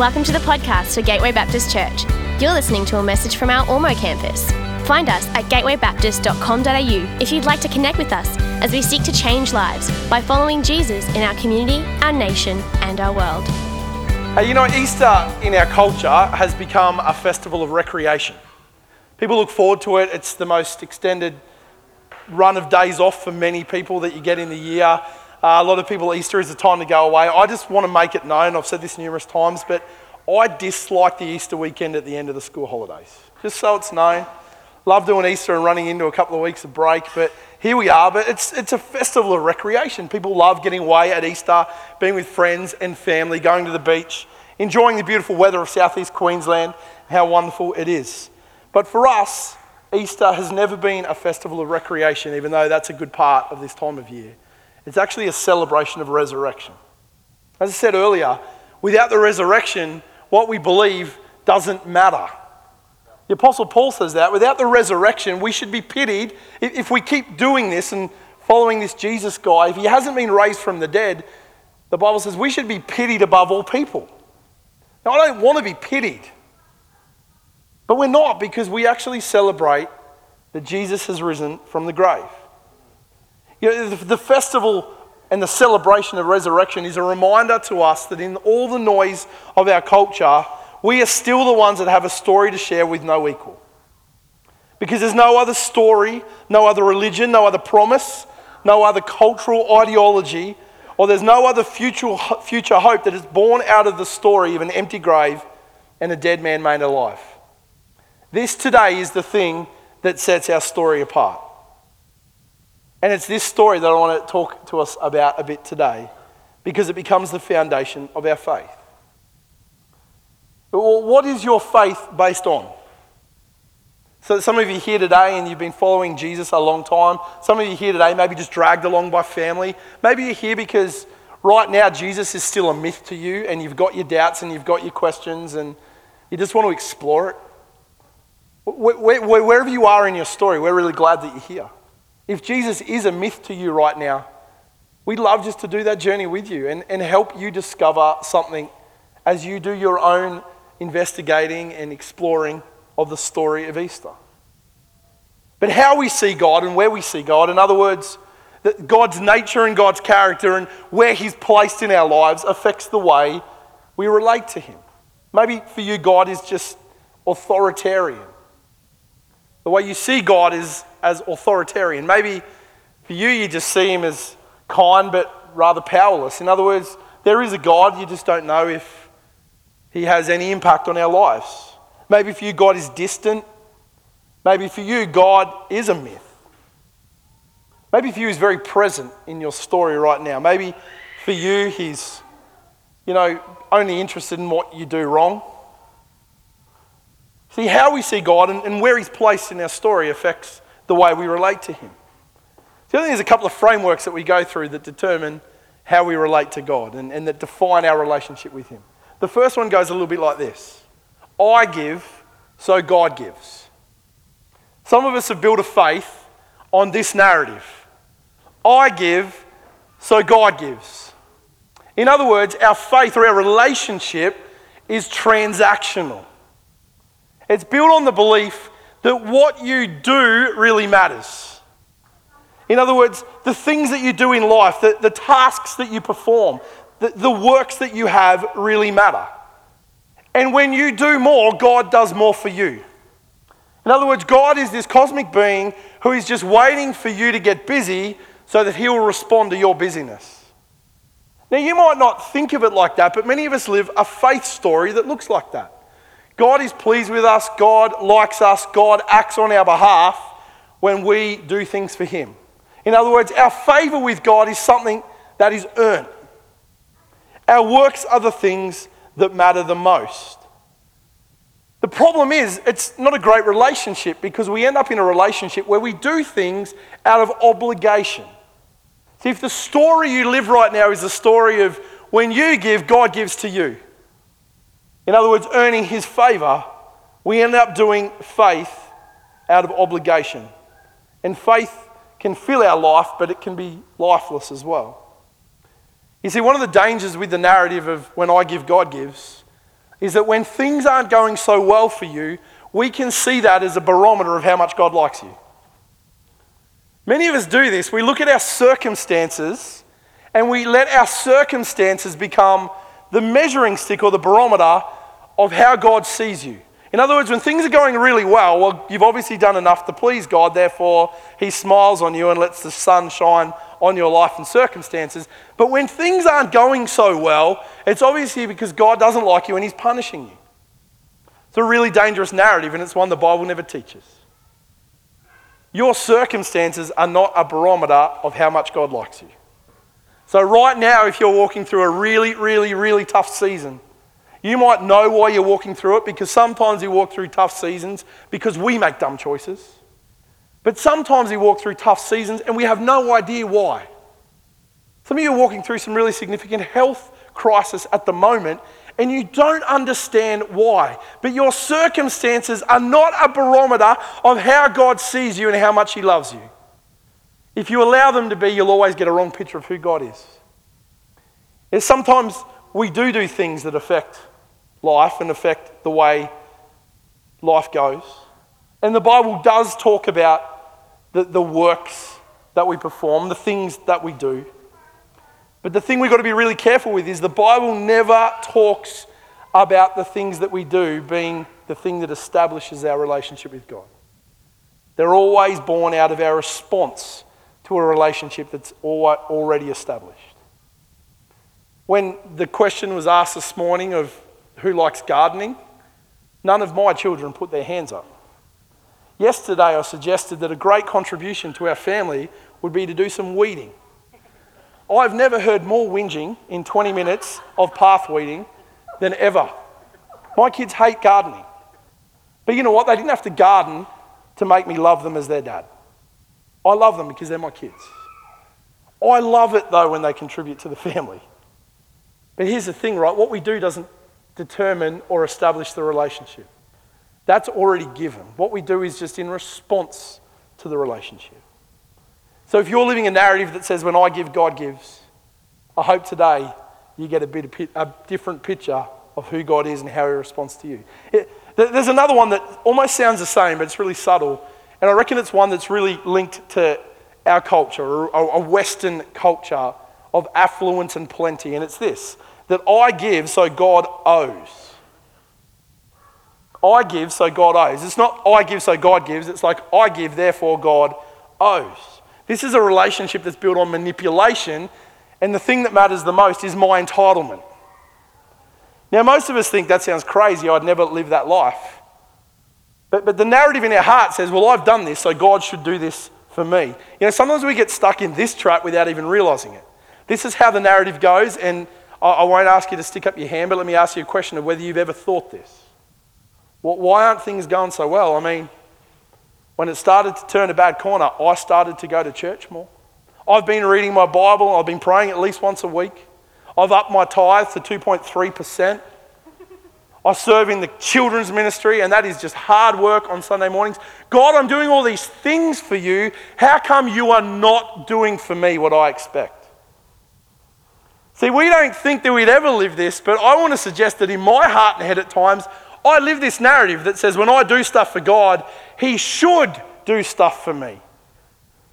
Welcome to the podcast for Gateway Baptist Church. You're listening to a message from our Ormeau campus. Find us at gatewaybaptist.com.au if you'd like to connect with us as we seek to change lives by following Jesus in our community, our nation, and our world. Hey, you know, Easter in our culture has become a festival of recreation. People look forward to it. It's the most extended run of days off for many people that you get in the year. Uh, a lot of people, Easter is the time to go away. I just want to make it known, I've said this numerous times, but I dislike the Easter weekend at the end of the school holidays. Just so it's known. Love doing Easter and running into a couple of weeks of break, but here we are. But it's, it's a festival of recreation. People love getting away at Easter, being with friends and family, going to the beach, enjoying the beautiful weather of southeast Queensland, how wonderful it is. But for us, Easter has never been a festival of recreation, even though that's a good part of this time of year. It's actually a celebration of resurrection. As I said earlier, without the resurrection, what we believe doesn't matter. The Apostle Paul says that without the resurrection, we should be pitied if we keep doing this and following this Jesus guy. If he hasn't been raised from the dead, the Bible says we should be pitied above all people. Now, I don't want to be pitied, but we're not because we actually celebrate that Jesus has risen from the grave. You know, the festival and the celebration of resurrection is a reminder to us that in all the noise of our culture, we are still the ones that have a story to share with no equal. Because there's no other story, no other religion, no other promise, no other cultural ideology, or there's no other future, future hope that is born out of the story of an empty grave and a dead man made alive. This today is the thing that sets our story apart. And it's this story that I want to talk to us about a bit today because it becomes the foundation of our faith. Well, what is your faith based on? So, some of you here today and you've been following Jesus a long time. Some of you here today, maybe just dragged along by family. Maybe you're here because right now Jesus is still a myth to you and you've got your doubts and you've got your questions and you just want to explore it. Wherever you are in your story, we're really glad that you're here. If Jesus is a myth to you right now, we'd love just to do that journey with you and, and help you discover something as you do your own investigating and exploring of the story of Easter. But how we see God and where we see God, in other words, that God's nature and God's character and where He's placed in our lives affects the way we relate to Him. Maybe for you, God is just authoritarian. The way you see God is as authoritarian. Maybe for you, you just see Him as kind but rather powerless. In other words, there is a God, you just don't know if he has any impact on our lives. Maybe for you, God is distant. Maybe for you, God is a myth. Maybe for you, He's very present in your story right now. Maybe for you, He's, you know, only interested in what you do wrong. See, how we see God and, and where He's placed in our story affects the way we relate to Him. So I think there's a couple of frameworks that we go through that determine how we relate to God and, and that define our relationship with Him. The first one goes a little bit like this I give, so God gives. Some of us have built a faith on this narrative I give, so God gives. In other words, our faith or our relationship is transactional. It's built on the belief that what you do really matters. In other words, the things that you do in life, the, the tasks that you perform, the, the works that you have really matter. And when you do more, God does more for you. In other words, God is this cosmic being who is just waiting for you to get busy so that He will respond to your busyness. Now, you might not think of it like that, but many of us live a faith story that looks like that. God is pleased with us, God likes us, God acts on our behalf when we do things for Him. In other words, our favor with God is something that is earned. Our works are the things that matter the most. The problem is, it's not a great relationship because we end up in a relationship where we do things out of obligation. See, if the story you live right now is the story of when you give, God gives to you. In other words, earning His favor, we end up doing faith out of obligation. And faith can fill our life, but it can be lifeless as well. You see, one of the dangers with the narrative of when I give, God gives is that when things aren't going so well for you, we can see that as a barometer of how much God likes you. Many of us do this. We look at our circumstances and we let our circumstances become the measuring stick or the barometer of how God sees you. In other words, when things are going really well, well, you've obviously done enough to please God, therefore, He smiles on you and lets the sun shine on your life and circumstances. But when things aren't going so well, it's obviously because God doesn't like you and He's punishing you. It's a really dangerous narrative, and it's one the Bible never teaches. Your circumstances are not a barometer of how much God likes you. So, right now, if you're walking through a really, really, really tough season, you might know why you're walking through it because sometimes you walk through tough seasons because we make dumb choices. But sometimes we walk through tough seasons and we have no idea why. Some of you are walking through some really significant health crisis at the moment and you don't understand why. But your circumstances are not a barometer of how God sees you and how much He loves you. If you allow them to be, you'll always get a wrong picture of who God is. And sometimes we do do things that affect life and affect the way life goes. And the Bible does talk about the, the works that we perform, the things that we do. But the thing we've got to be really careful with is the Bible never talks about the things that we do being the thing that establishes our relationship with God. They're always born out of our response to a relationship that's already established. When the question was asked this morning of who likes gardening, none of my children put their hands up. Yesterday, I suggested that a great contribution to our family would be to do some weeding. I've never heard more whinging in 20 minutes of path weeding than ever. My kids hate gardening. But you know what? They didn't have to garden to make me love them as their dad. I love them because they're my kids. I love it though when they contribute to the family. But here's the thing, right? What we do doesn't determine or establish the relationship. That's already given. What we do is just in response to the relationship. So if you're living a narrative that says, when I give, God gives, I hope today you get a, bit of, a different picture of who God is and how He responds to you. It, there's another one that almost sounds the same, but it's really subtle. And I reckon it's one that's really linked to our culture, a Western culture of affluence and plenty. And it's this that I give so God owes. I give, so God owes. It's not I give, so God gives. It's like I give, therefore God owes. This is a relationship that's built on manipulation, and the thing that matters the most is my entitlement. Now, most of us think that sounds crazy. I'd never live that life. But, but the narrative in our heart says, well, I've done this, so God should do this for me. You know, sometimes we get stuck in this trap without even realizing it. This is how the narrative goes, and I, I won't ask you to stick up your hand, but let me ask you a question of whether you've ever thought this. Well, why aren't things going so well? I mean, when it started to turn a bad corner, I started to go to church more. I've been reading my Bible, I've been praying at least once a week. I've upped my tithe to 2.3%. I serve in the children's ministry, and that is just hard work on Sunday mornings. God, I'm doing all these things for you. How come you are not doing for me what I expect? See, we don't think that we'd ever live this, but I want to suggest that in my heart and head at times, I live this narrative that says when I do stuff for God, He should do stuff for me.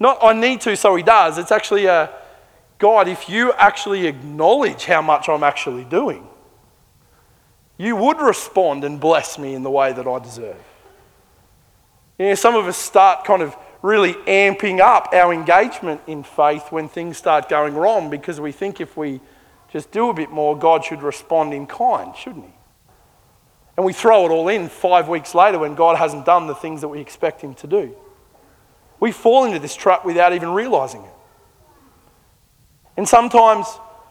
Not I need to, so He does. It's actually a God, if you actually acknowledge how much I'm actually doing, you would respond and bless me in the way that I deserve. You know, some of us start kind of really amping up our engagement in faith when things start going wrong because we think if we just do a bit more, God should respond in kind, shouldn't He? And we throw it all in five weeks later when God hasn't done the things that we expect Him to do. We fall into this trap without even realizing it. And sometimes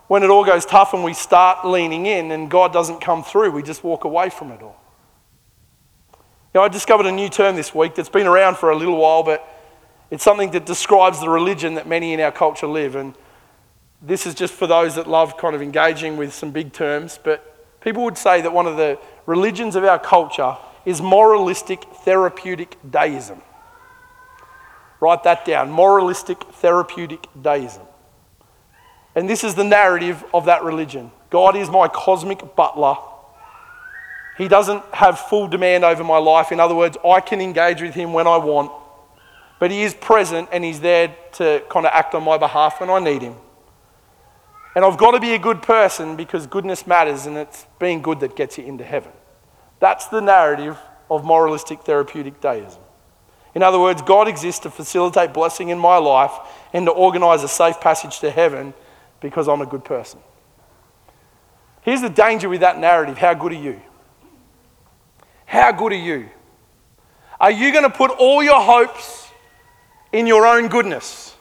when it all goes tough and we start leaning in and God doesn't come through, we just walk away from it all. You know, I discovered a new term this week that's been around for a little while, but it's something that describes the religion that many in our culture live. And this is just for those that love kind of engaging with some big terms, but People would say that one of the religions of our culture is moralistic therapeutic deism. Write that down moralistic therapeutic deism. And this is the narrative of that religion God is my cosmic butler, He doesn't have full demand over my life. In other words, I can engage with Him when I want, but He is present and He's there to kind of act on my behalf when I need Him. And I've got to be a good person because goodness matters and it's being good that gets you into heaven. That's the narrative of moralistic therapeutic deism. In other words, God exists to facilitate blessing in my life and to organize a safe passage to heaven because I'm a good person. Here's the danger with that narrative how good are you? How good are you? Are you going to put all your hopes in your own goodness?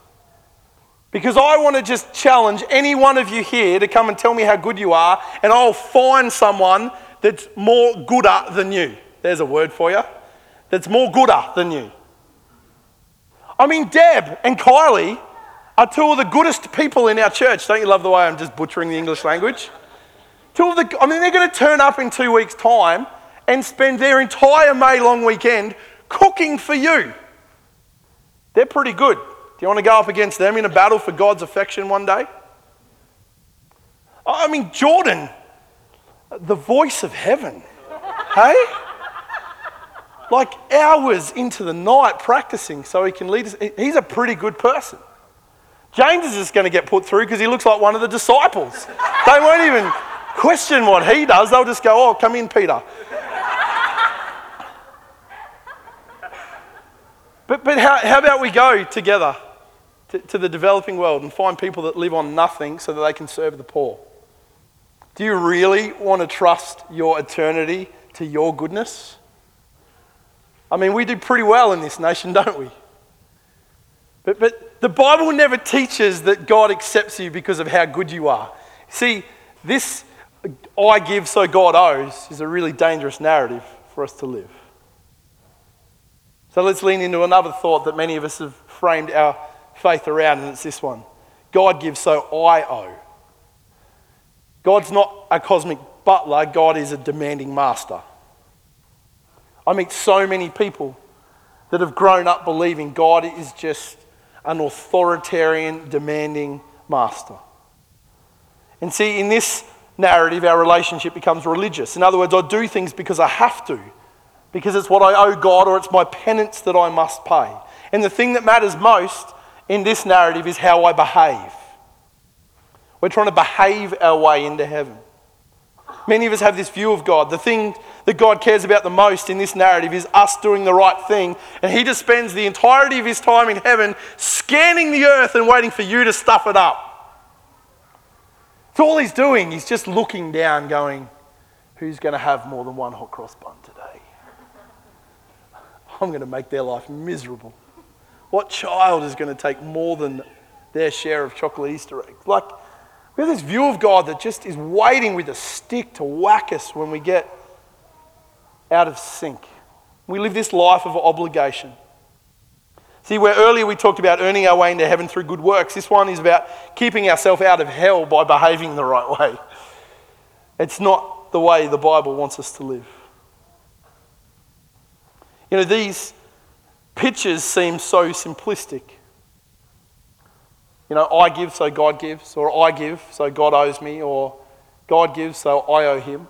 Because I want to just challenge any one of you here to come and tell me how good you are, and I'll find someone that's more gooder than you. There's a word for you. That's more gooder than you. I mean, Deb and Kylie are two of the goodest people in our church. Don't you love the way I'm just butchering the English language? Two of the, I mean, they're going to turn up in two weeks' time and spend their entire May long weekend cooking for you. They're pretty good. Do you want to go up against them in a battle for God's affection one day? I mean, Jordan, the voice of heaven. hey? Like hours into the night practicing so he can lead us. He's a pretty good person. James is just going to get put through because he looks like one of the disciples. they won't even question what he does, they'll just go, Oh, come in, Peter. But, but how, how about we go together to, to the developing world and find people that live on nothing so that they can serve the poor? Do you really want to trust your eternity to your goodness? I mean, we do pretty well in this nation, don't we? But, but the Bible never teaches that God accepts you because of how good you are. See, this I give so God owes is a really dangerous narrative for us to live. So let's lean into another thought that many of us have framed our faith around, and it's this one God gives, so I owe. God's not a cosmic butler, God is a demanding master. I meet so many people that have grown up believing God is just an authoritarian, demanding master. And see, in this narrative, our relationship becomes religious. In other words, I do things because I have to because it's what I owe God or it's my penance that I must pay. And the thing that matters most in this narrative is how I behave. We're trying to behave our way into heaven. Many of us have this view of God. The thing that God cares about the most in this narrative is us doing the right thing. And He just spends the entirety of His time in heaven scanning the earth and waiting for you to stuff it up. It's all He's doing. He's just looking down, going, Who's going to have more than one hot cross bun today? I'm going to make their life miserable. What child is going to take more than their share of chocolate Easter eggs? Like, we have this view of God that just is waiting with a stick to whack us when we get out of sync. We live this life of obligation. See, where earlier we talked about earning our way into heaven through good works, this one is about keeping ourselves out of hell by behaving the right way. It's not the way the Bible wants us to live. You know, these pictures seem so simplistic. You know, I give, so God gives, or I give, so God owes me, or God gives, so I owe him.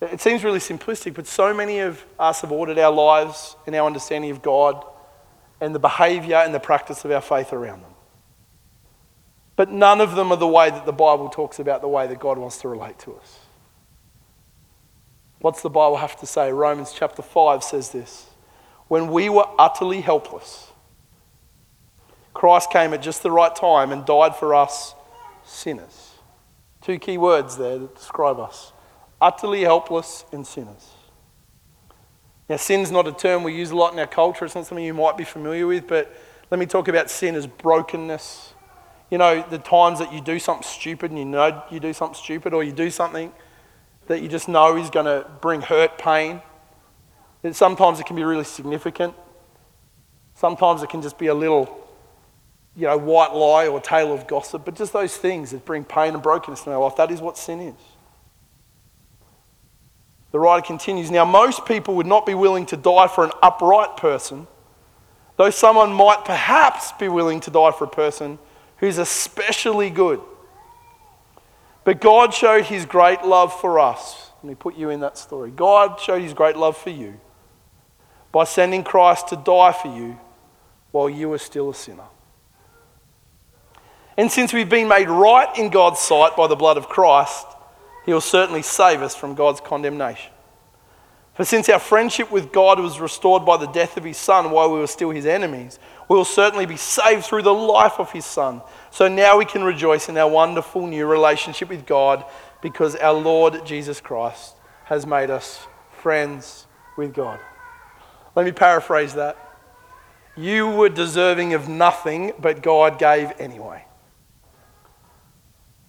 It seems really simplistic, but so many of us have ordered our lives and our understanding of God and the behavior and the practice of our faith around them. But none of them are the way that the Bible talks about the way that God wants to relate to us. What's the Bible have to say? Romans chapter 5 says this When we were utterly helpless, Christ came at just the right time and died for us sinners. Two key words there that describe us utterly helpless and sinners. Now, sin's not a term we use a lot in our culture. It's not something you might be familiar with, but let me talk about sin as brokenness. You know, the times that you do something stupid and you know you do something stupid, or you do something that you just know is going to bring hurt, pain. Sometimes it can be really significant. Sometimes it can just be a little, you know, white lie or tale of gossip, but just those things that bring pain and brokenness in our life. That is what sin is. The writer continues Now, most people would not be willing to die for an upright person, though someone might perhaps be willing to die for a person who's especially good. But God showed his great love for us Let me put you in that story. God showed his great love for you by sending Christ to die for you while you were still a sinner. And since we've been made right in God's sight by the blood of Christ, he will certainly save us from God's condemnation. For since our friendship with God was restored by the death of his Son while we were still his enemies, we will certainly be saved through the life of his Son. So now we can rejoice in our wonderful new relationship with God because our Lord Jesus Christ has made us friends with God. Let me paraphrase that. You were deserving of nothing, but God gave anyway.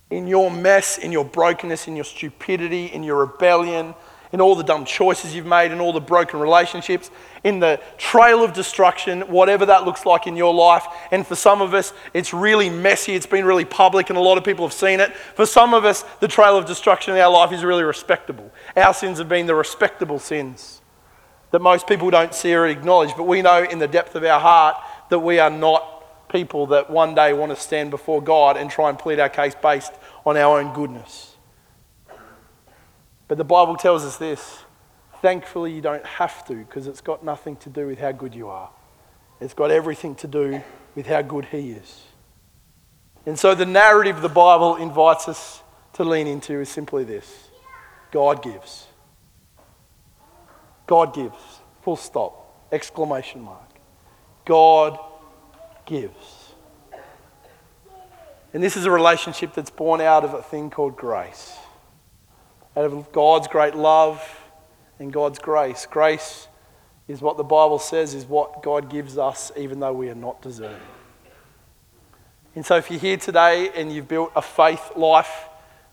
In your mess, in your brokenness, in your stupidity, in your rebellion, in all the dumb choices you've made, in all the broken relationships, in the trail of destruction, whatever that looks like in your life. And for some of us, it's really messy, it's been really public, and a lot of people have seen it. For some of us, the trail of destruction in our life is really respectable. Our sins have been the respectable sins that most people don't see or acknowledge, but we know in the depth of our heart that we are not people that one day want to stand before God and try and plead our case based on our own goodness. But the Bible tells us this thankfully, you don't have to because it's got nothing to do with how good you are. It's got everything to do with how good He is. And so the narrative the Bible invites us to lean into is simply this God gives. God gives. Full stop. Exclamation mark. God gives. And this is a relationship that's born out of a thing called grace out of God's great love and God's grace. Grace is what the Bible says is what God gives us even though we are not deserving. And so, if you're here today and you've built a faith life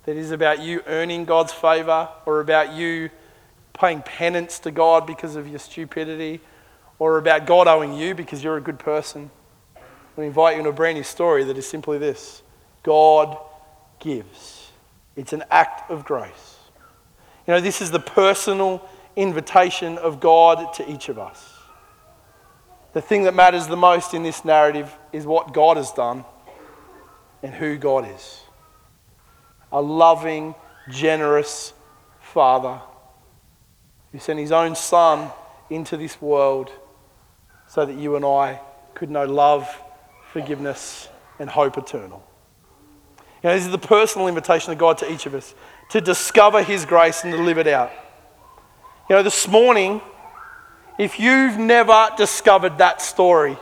that is about you earning God's favor or about you paying penance to God because of your stupidity or about God owing you because you're a good person, we invite you into a brand new story that is simply this God gives. It's an act of grace. You know, this is the personal invitation of God to each of us. The thing that matters the most in this narrative is what God has done and who God is. A loving, generous Father who sent his own Son into this world so that you and I could know love, forgiveness, and hope eternal. You know, this is the personal invitation of God to each of us to discover His grace and to live it out. You know, this morning, if you've never discovered that story,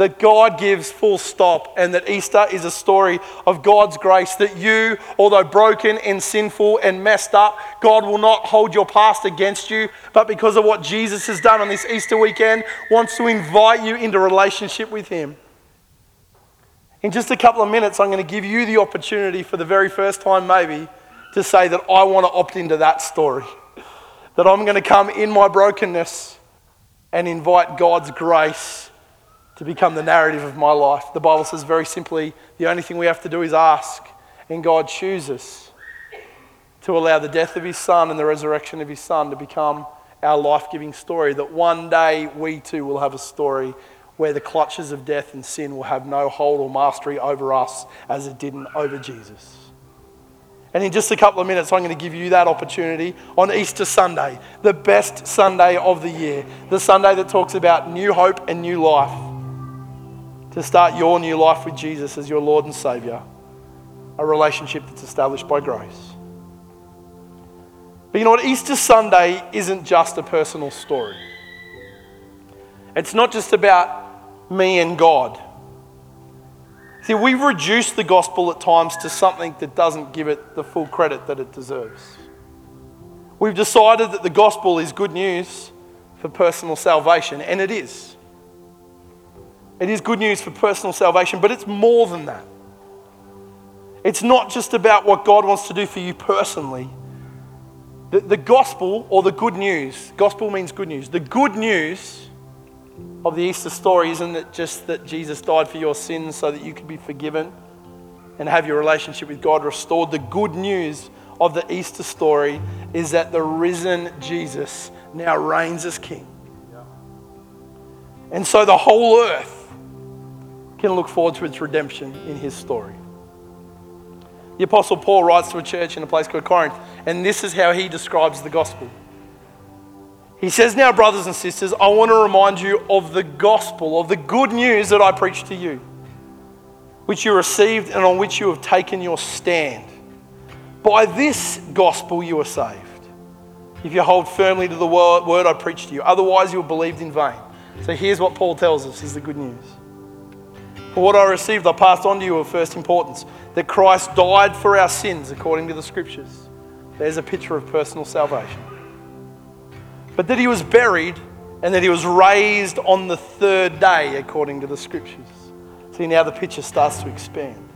that God gives full stop, and that Easter is a story of God's grace, that you, although broken and sinful and messed up, God will not hold your past against you, but because of what Jesus has done on this Easter weekend, wants to invite you into relationship with Him. In just a couple of minutes, I'm going to give you the opportunity for the very first time, maybe, to say that I want to opt into that story. That I'm going to come in my brokenness and invite God's grace to become the narrative of my life. The Bible says very simply the only thing we have to do is ask, and God chooses to allow the death of His Son and the resurrection of His Son to become our life giving story. That one day we too will have a story where the clutches of death and sin will have no hold or mastery over us as it didn't over Jesus. And in just a couple of minutes, I'm going to give you that opportunity on Easter Sunday, the best Sunday of the year, the Sunday that talks about new hope and new life, to start your new life with Jesus as your Lord and Savior, a relationship that's established by grace. But you know what? Easter Sunday isn't just a personal story. It's not just about me and God. See, we've reduced the gospel at times to something that doesn't give it the full credit that it deserves. We've decided that the gospel is good news for personal salvation, and it is. It is good news for personal salvation, but it's more than that. It's not just about what God wants to do for you personally. The, the gospel or the good news, gospel means good news. The good news of the Easter story isn't it just that Jesus died for your sins so that you could be forgiven and have your relationship with God restored? The good news of the Easter story is that the risen Jesus now reigns as king. And so the whole earth can look forward to its redemption in his story. The Apostle Paul writes to a church in a place called Corinth, and this is how he describes the gospel. He says, Now, brothers and sisters, I want to remind you of the gospel, of the good news that I preached to you, which you received and on which you have taken your stand. By this gospel you are saved. If you hold firmly to the word I preached to you, otherwise you'll believed in vain. So here's what Paul tells us is the good news. For what I received, I passed on to you of first importance that Christ died for our sins according to the scriptures. There's a picture of personal salvation. But that he was buried and that he was raised on the third day according to the scriptures. See, now the picture starts to expand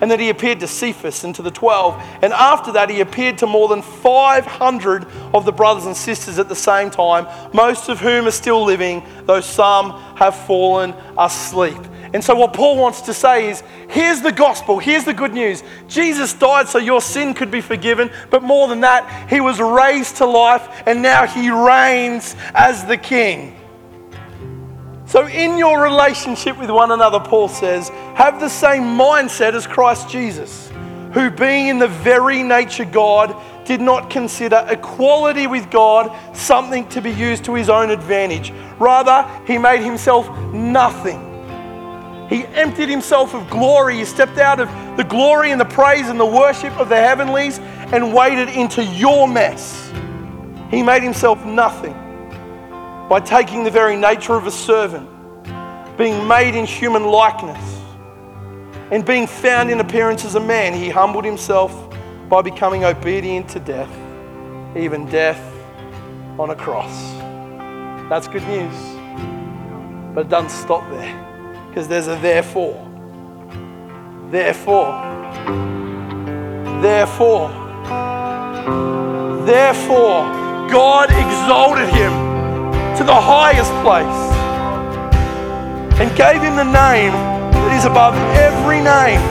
and that he appeared to Cephas and to the 12. And after that, he appeared to more than 500 of the brothers and sisters at the same time, most of whom are still living, though some have fallen asleep. And so, what Paul wants to say is here's the gospel, here's the good news. Jesus died so your sin could be forgiven, but more than that, he was raised to life, and now he reigns as the king. So, in your relationship with one another, Paul says, have the same mindset as Christ Jesus, who, being in the very nature God, did not consider equality with God something to be used to his own advantage. Rather, he made himself nothing. He emptied himself of glory. He stepped out of the glory and the praise and the worship of the heavenlies and waded into your mess. He made himself nothing by taking the very nature of a servant, being made in human likeness, and being found in appearance as a man, he humbled himself by becoming obedient to death, even death on a cross. That's good news. But it doesn't stop there, because there's a therefore. Therefore. Therefore. Therefore, God exalted him to the highest place and gave him the name that is above every name.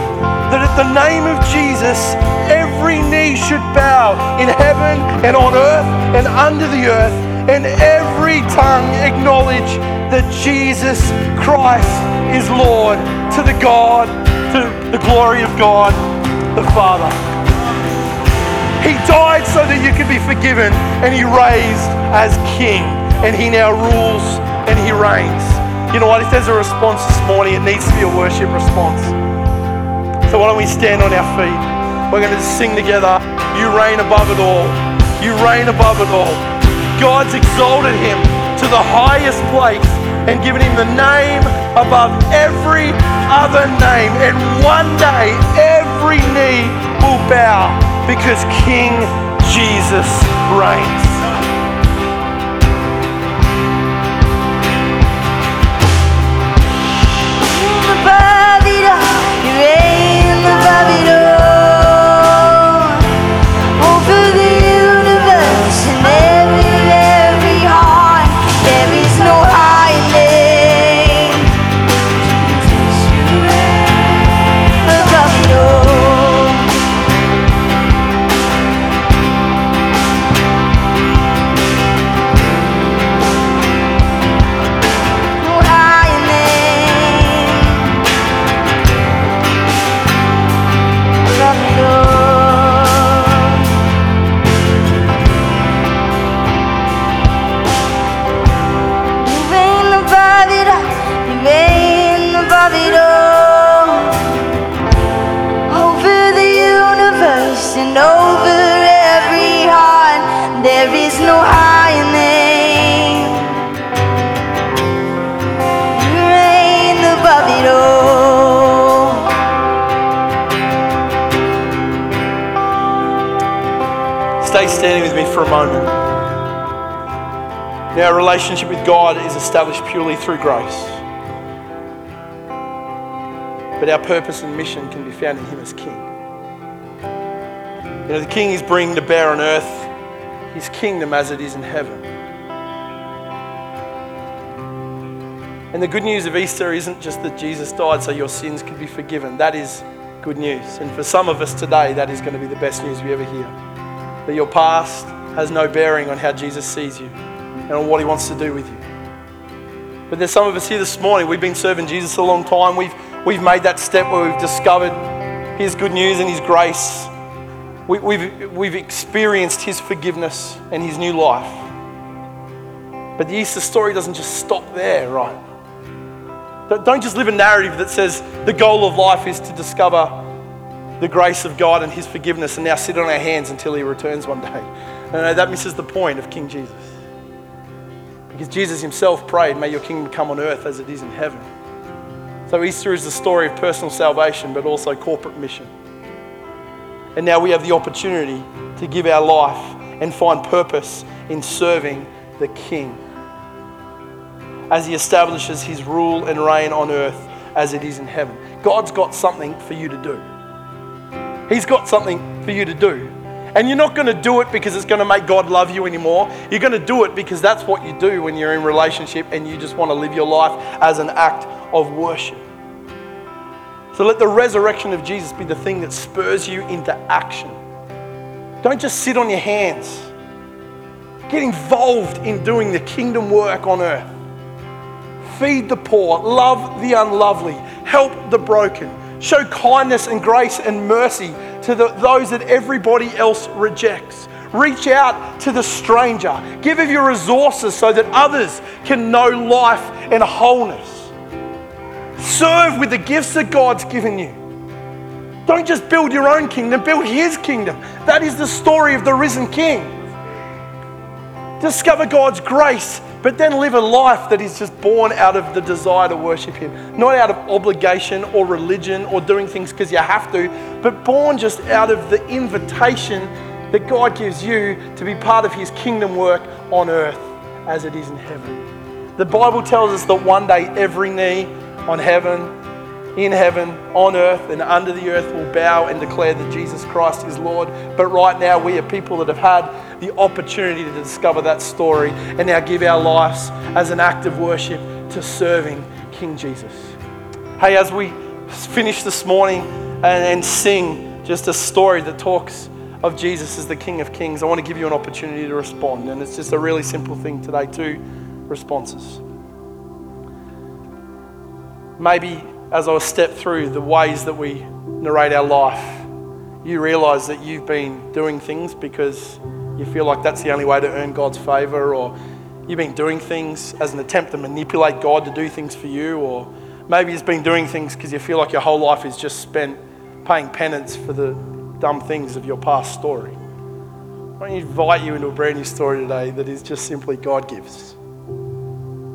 That at the name of Jesus, every knee should bow in heaven and on earth and under the earth, and every tongue acknowledge that Jesus Christ is Lord to the God, to the glory of God the Father. He died so that you could be forgiven, and He raised as King and He now rules and He reigns. You know what? If there's a response this morning, it needs to be a worship response. So why don't we stand on our feet? We're going to sing together. You reign above it all. You reign above it all. God's exalted him to the highest place and given him the name above every other name. And one day, every knee will bow because King Jesus reigns. For a moment. Now, our relationship with God is established purely through grace. But our purpose and mission can be found in Him as King. You know, the King is bringing to bear on earth His kingdom as it is in heaven. And the good news of Easter isn't just that Jesus died so your sins could be forgiven. That is good news. And for some of us today, that is going to be the best news we ever hear. That your past, has no bearing on how Jesus sees you and on what he wants to do with you. But there's some of us here this morning, we've been serving Jesus a long time. We've, we've made that step where we've discovered His good news and His grace. We, we've, we've experienced His forgiveness and His new life. But the Easter story doesn't just stop there, right? Don't- Don't just live a narrative that says the goal of life is to discover the grace of God and His forgiveness and now sit on our hands until He returns one day. No, that misses the point of King Jesus. Because Jesus Himself prayed, May your kingdom come on earth as it is in heaven. So Easter is the story of personal salvation, but also corporate mission. And now we have the opportunity to give our life and find purpose in serving the King as He establishes His rule and reign on earth as it is in heaven. God's got something for you to do. He's got something for you to do. And you're not going to do it because it's going to make God love you anymore. You're going to do it because that's what you do when you're in relationship and you just want to live your life as an act of worship. So let the resurrection of Jesus be the thing that spurs you into action. Don't just sit on your hands. Get involved in doing the kingdom work on earth. Feed the poor, love the unlovely, help the broken, show kindness and grace and mercy to the, those that everybody else rejects. Reach out to the stranger. Give of your resources so that others can know life and wholeness. Serve with the gifts that God's given you. Don't just build your own kingdom, build His kingdom. That is the story of the risen King. Discover God's grace, but then live a life that is just born out of the desire to worship Him. Not out of obligation or religion or doing things because you have to, but born just out of the invitation that God gives you to be part of His kingdom work on earth as it is in heaven. The Bible tells us that one day every knee on heaven, in heaven, on earth, and under the earth will bow and declare that Jesus Christ is Lord. But right now, we are people that have had the opportunity to discover that story and now give our lives as an act of worship to serving King Jesus. Hey, as we finish this morning and, and sing just a story that talks of Jesus as the King of Kings, I want to give you an opportunity to respond. And it's just a really simple thing today, two responses. Maybe as I step through the ways that we narrate our life, you realize that you've been doing things because you feel like that's the only way to earn God's favor, or you've been doing things as an attempt to manipulate God to do things for you, or maybe you've been doing things because you feel like your whole life is just spent paying penance for the dumb things of your past story. I invite you into a brand new story today that is just simply God gives.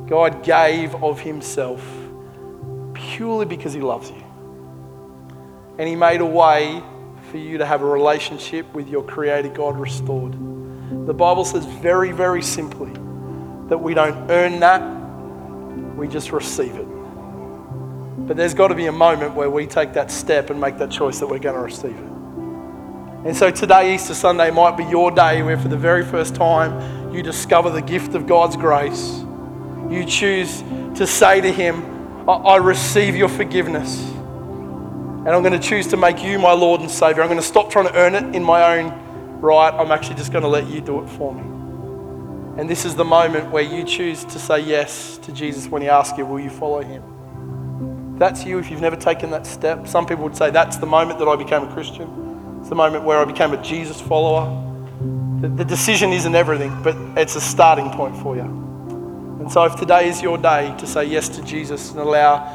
God gave of Himself purely because He loves you. And He made a way for you to have a relationship with your Creator God restored. The Bible says very, very simply that we don't earn that, we just receive it. But there's got to be a moment where we take that step and make that choice that we're going to receive it. And so today, Easter Sunday, might be your day where for the very first time you discover the gift of God's grace. You choose to say to Him, I, receive your forgiveness. And I'm going to choose to make you my Lord and Savior. I'm going to stop trying to earn it in my own right. I'm actually just going to let you do it for me. And this is the moment where you choose to say yes to Jesus when He asks you, Will you follow Him? That's you, if you've never taken that step, some people would say that's the moment that I became a Christian. It's the moment where I became a Jesus follower. The decision isn't everything, but it's a starting point for you. And so, if today is your day to say yes to Jesus and allow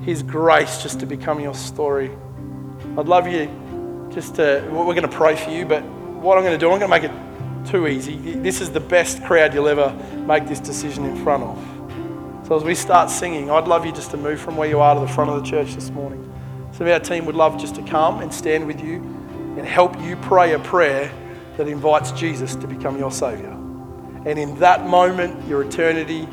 His grace just to become your story, I'd love you just to. We're going to pray for you, but what I'm going to do, I'm going to make it too easy. This is the best crowd you'll ever make this decision in front of. So, as we start singing, I'd love you just to move from where you are to the front of the church this morning. Some of our team would love just to come and stand with you and help you pray a prayer that invites Jesus to become your Savior. And in that moment, your eternity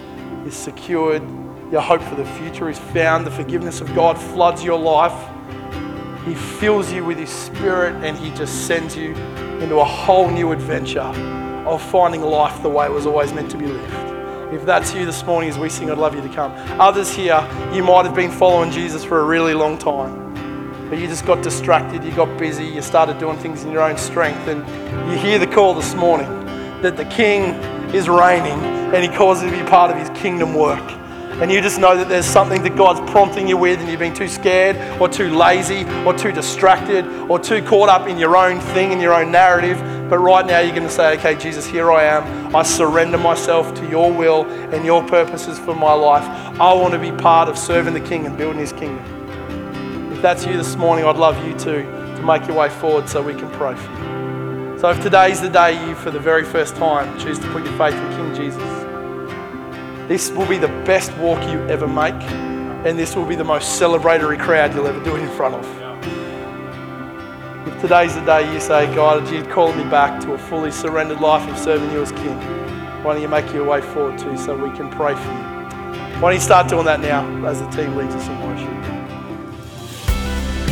is secured, your hope for the future is found, the forgiveness of God floods your life. He fills you with His Spirit and He just sends you into a whole new adventure of finding life the way it was always meant to be lived. If that's you this morning as we sing, I'd love you to come. Others here, you might have been following Jesus for a really long time, but you just got distracted, you got busy, you started doing things in your own strength, and you hear the call this morning that the King is reigning and He calls you to be part of His kingdom work. and you just know that there's something that God's prompting you with, and you've been too scared, or too lazy, or too distracted, or too caught up in your own thing, and your own narrative. But right now, you're going to say, Okay, Jesus, here I am. I surrender myself to your will and your purposes for my life. I want to be part of serving the King and building his kingdom. If that's you this morning, I'd love you to, to make your way forward so we can pray for you. So if today's the day you, for the very first time, choose to put your faith in King Jesus, this will be the best walk you ever make, and this will be the most celebratory crowd you'll ever do it in front of. If today's the day you say, God, you're calling me back to a fully surrendered life of serving you as King, why don't you make your way forward too so we can pray for you? Why don't you start doing that now as the team leads us in worship?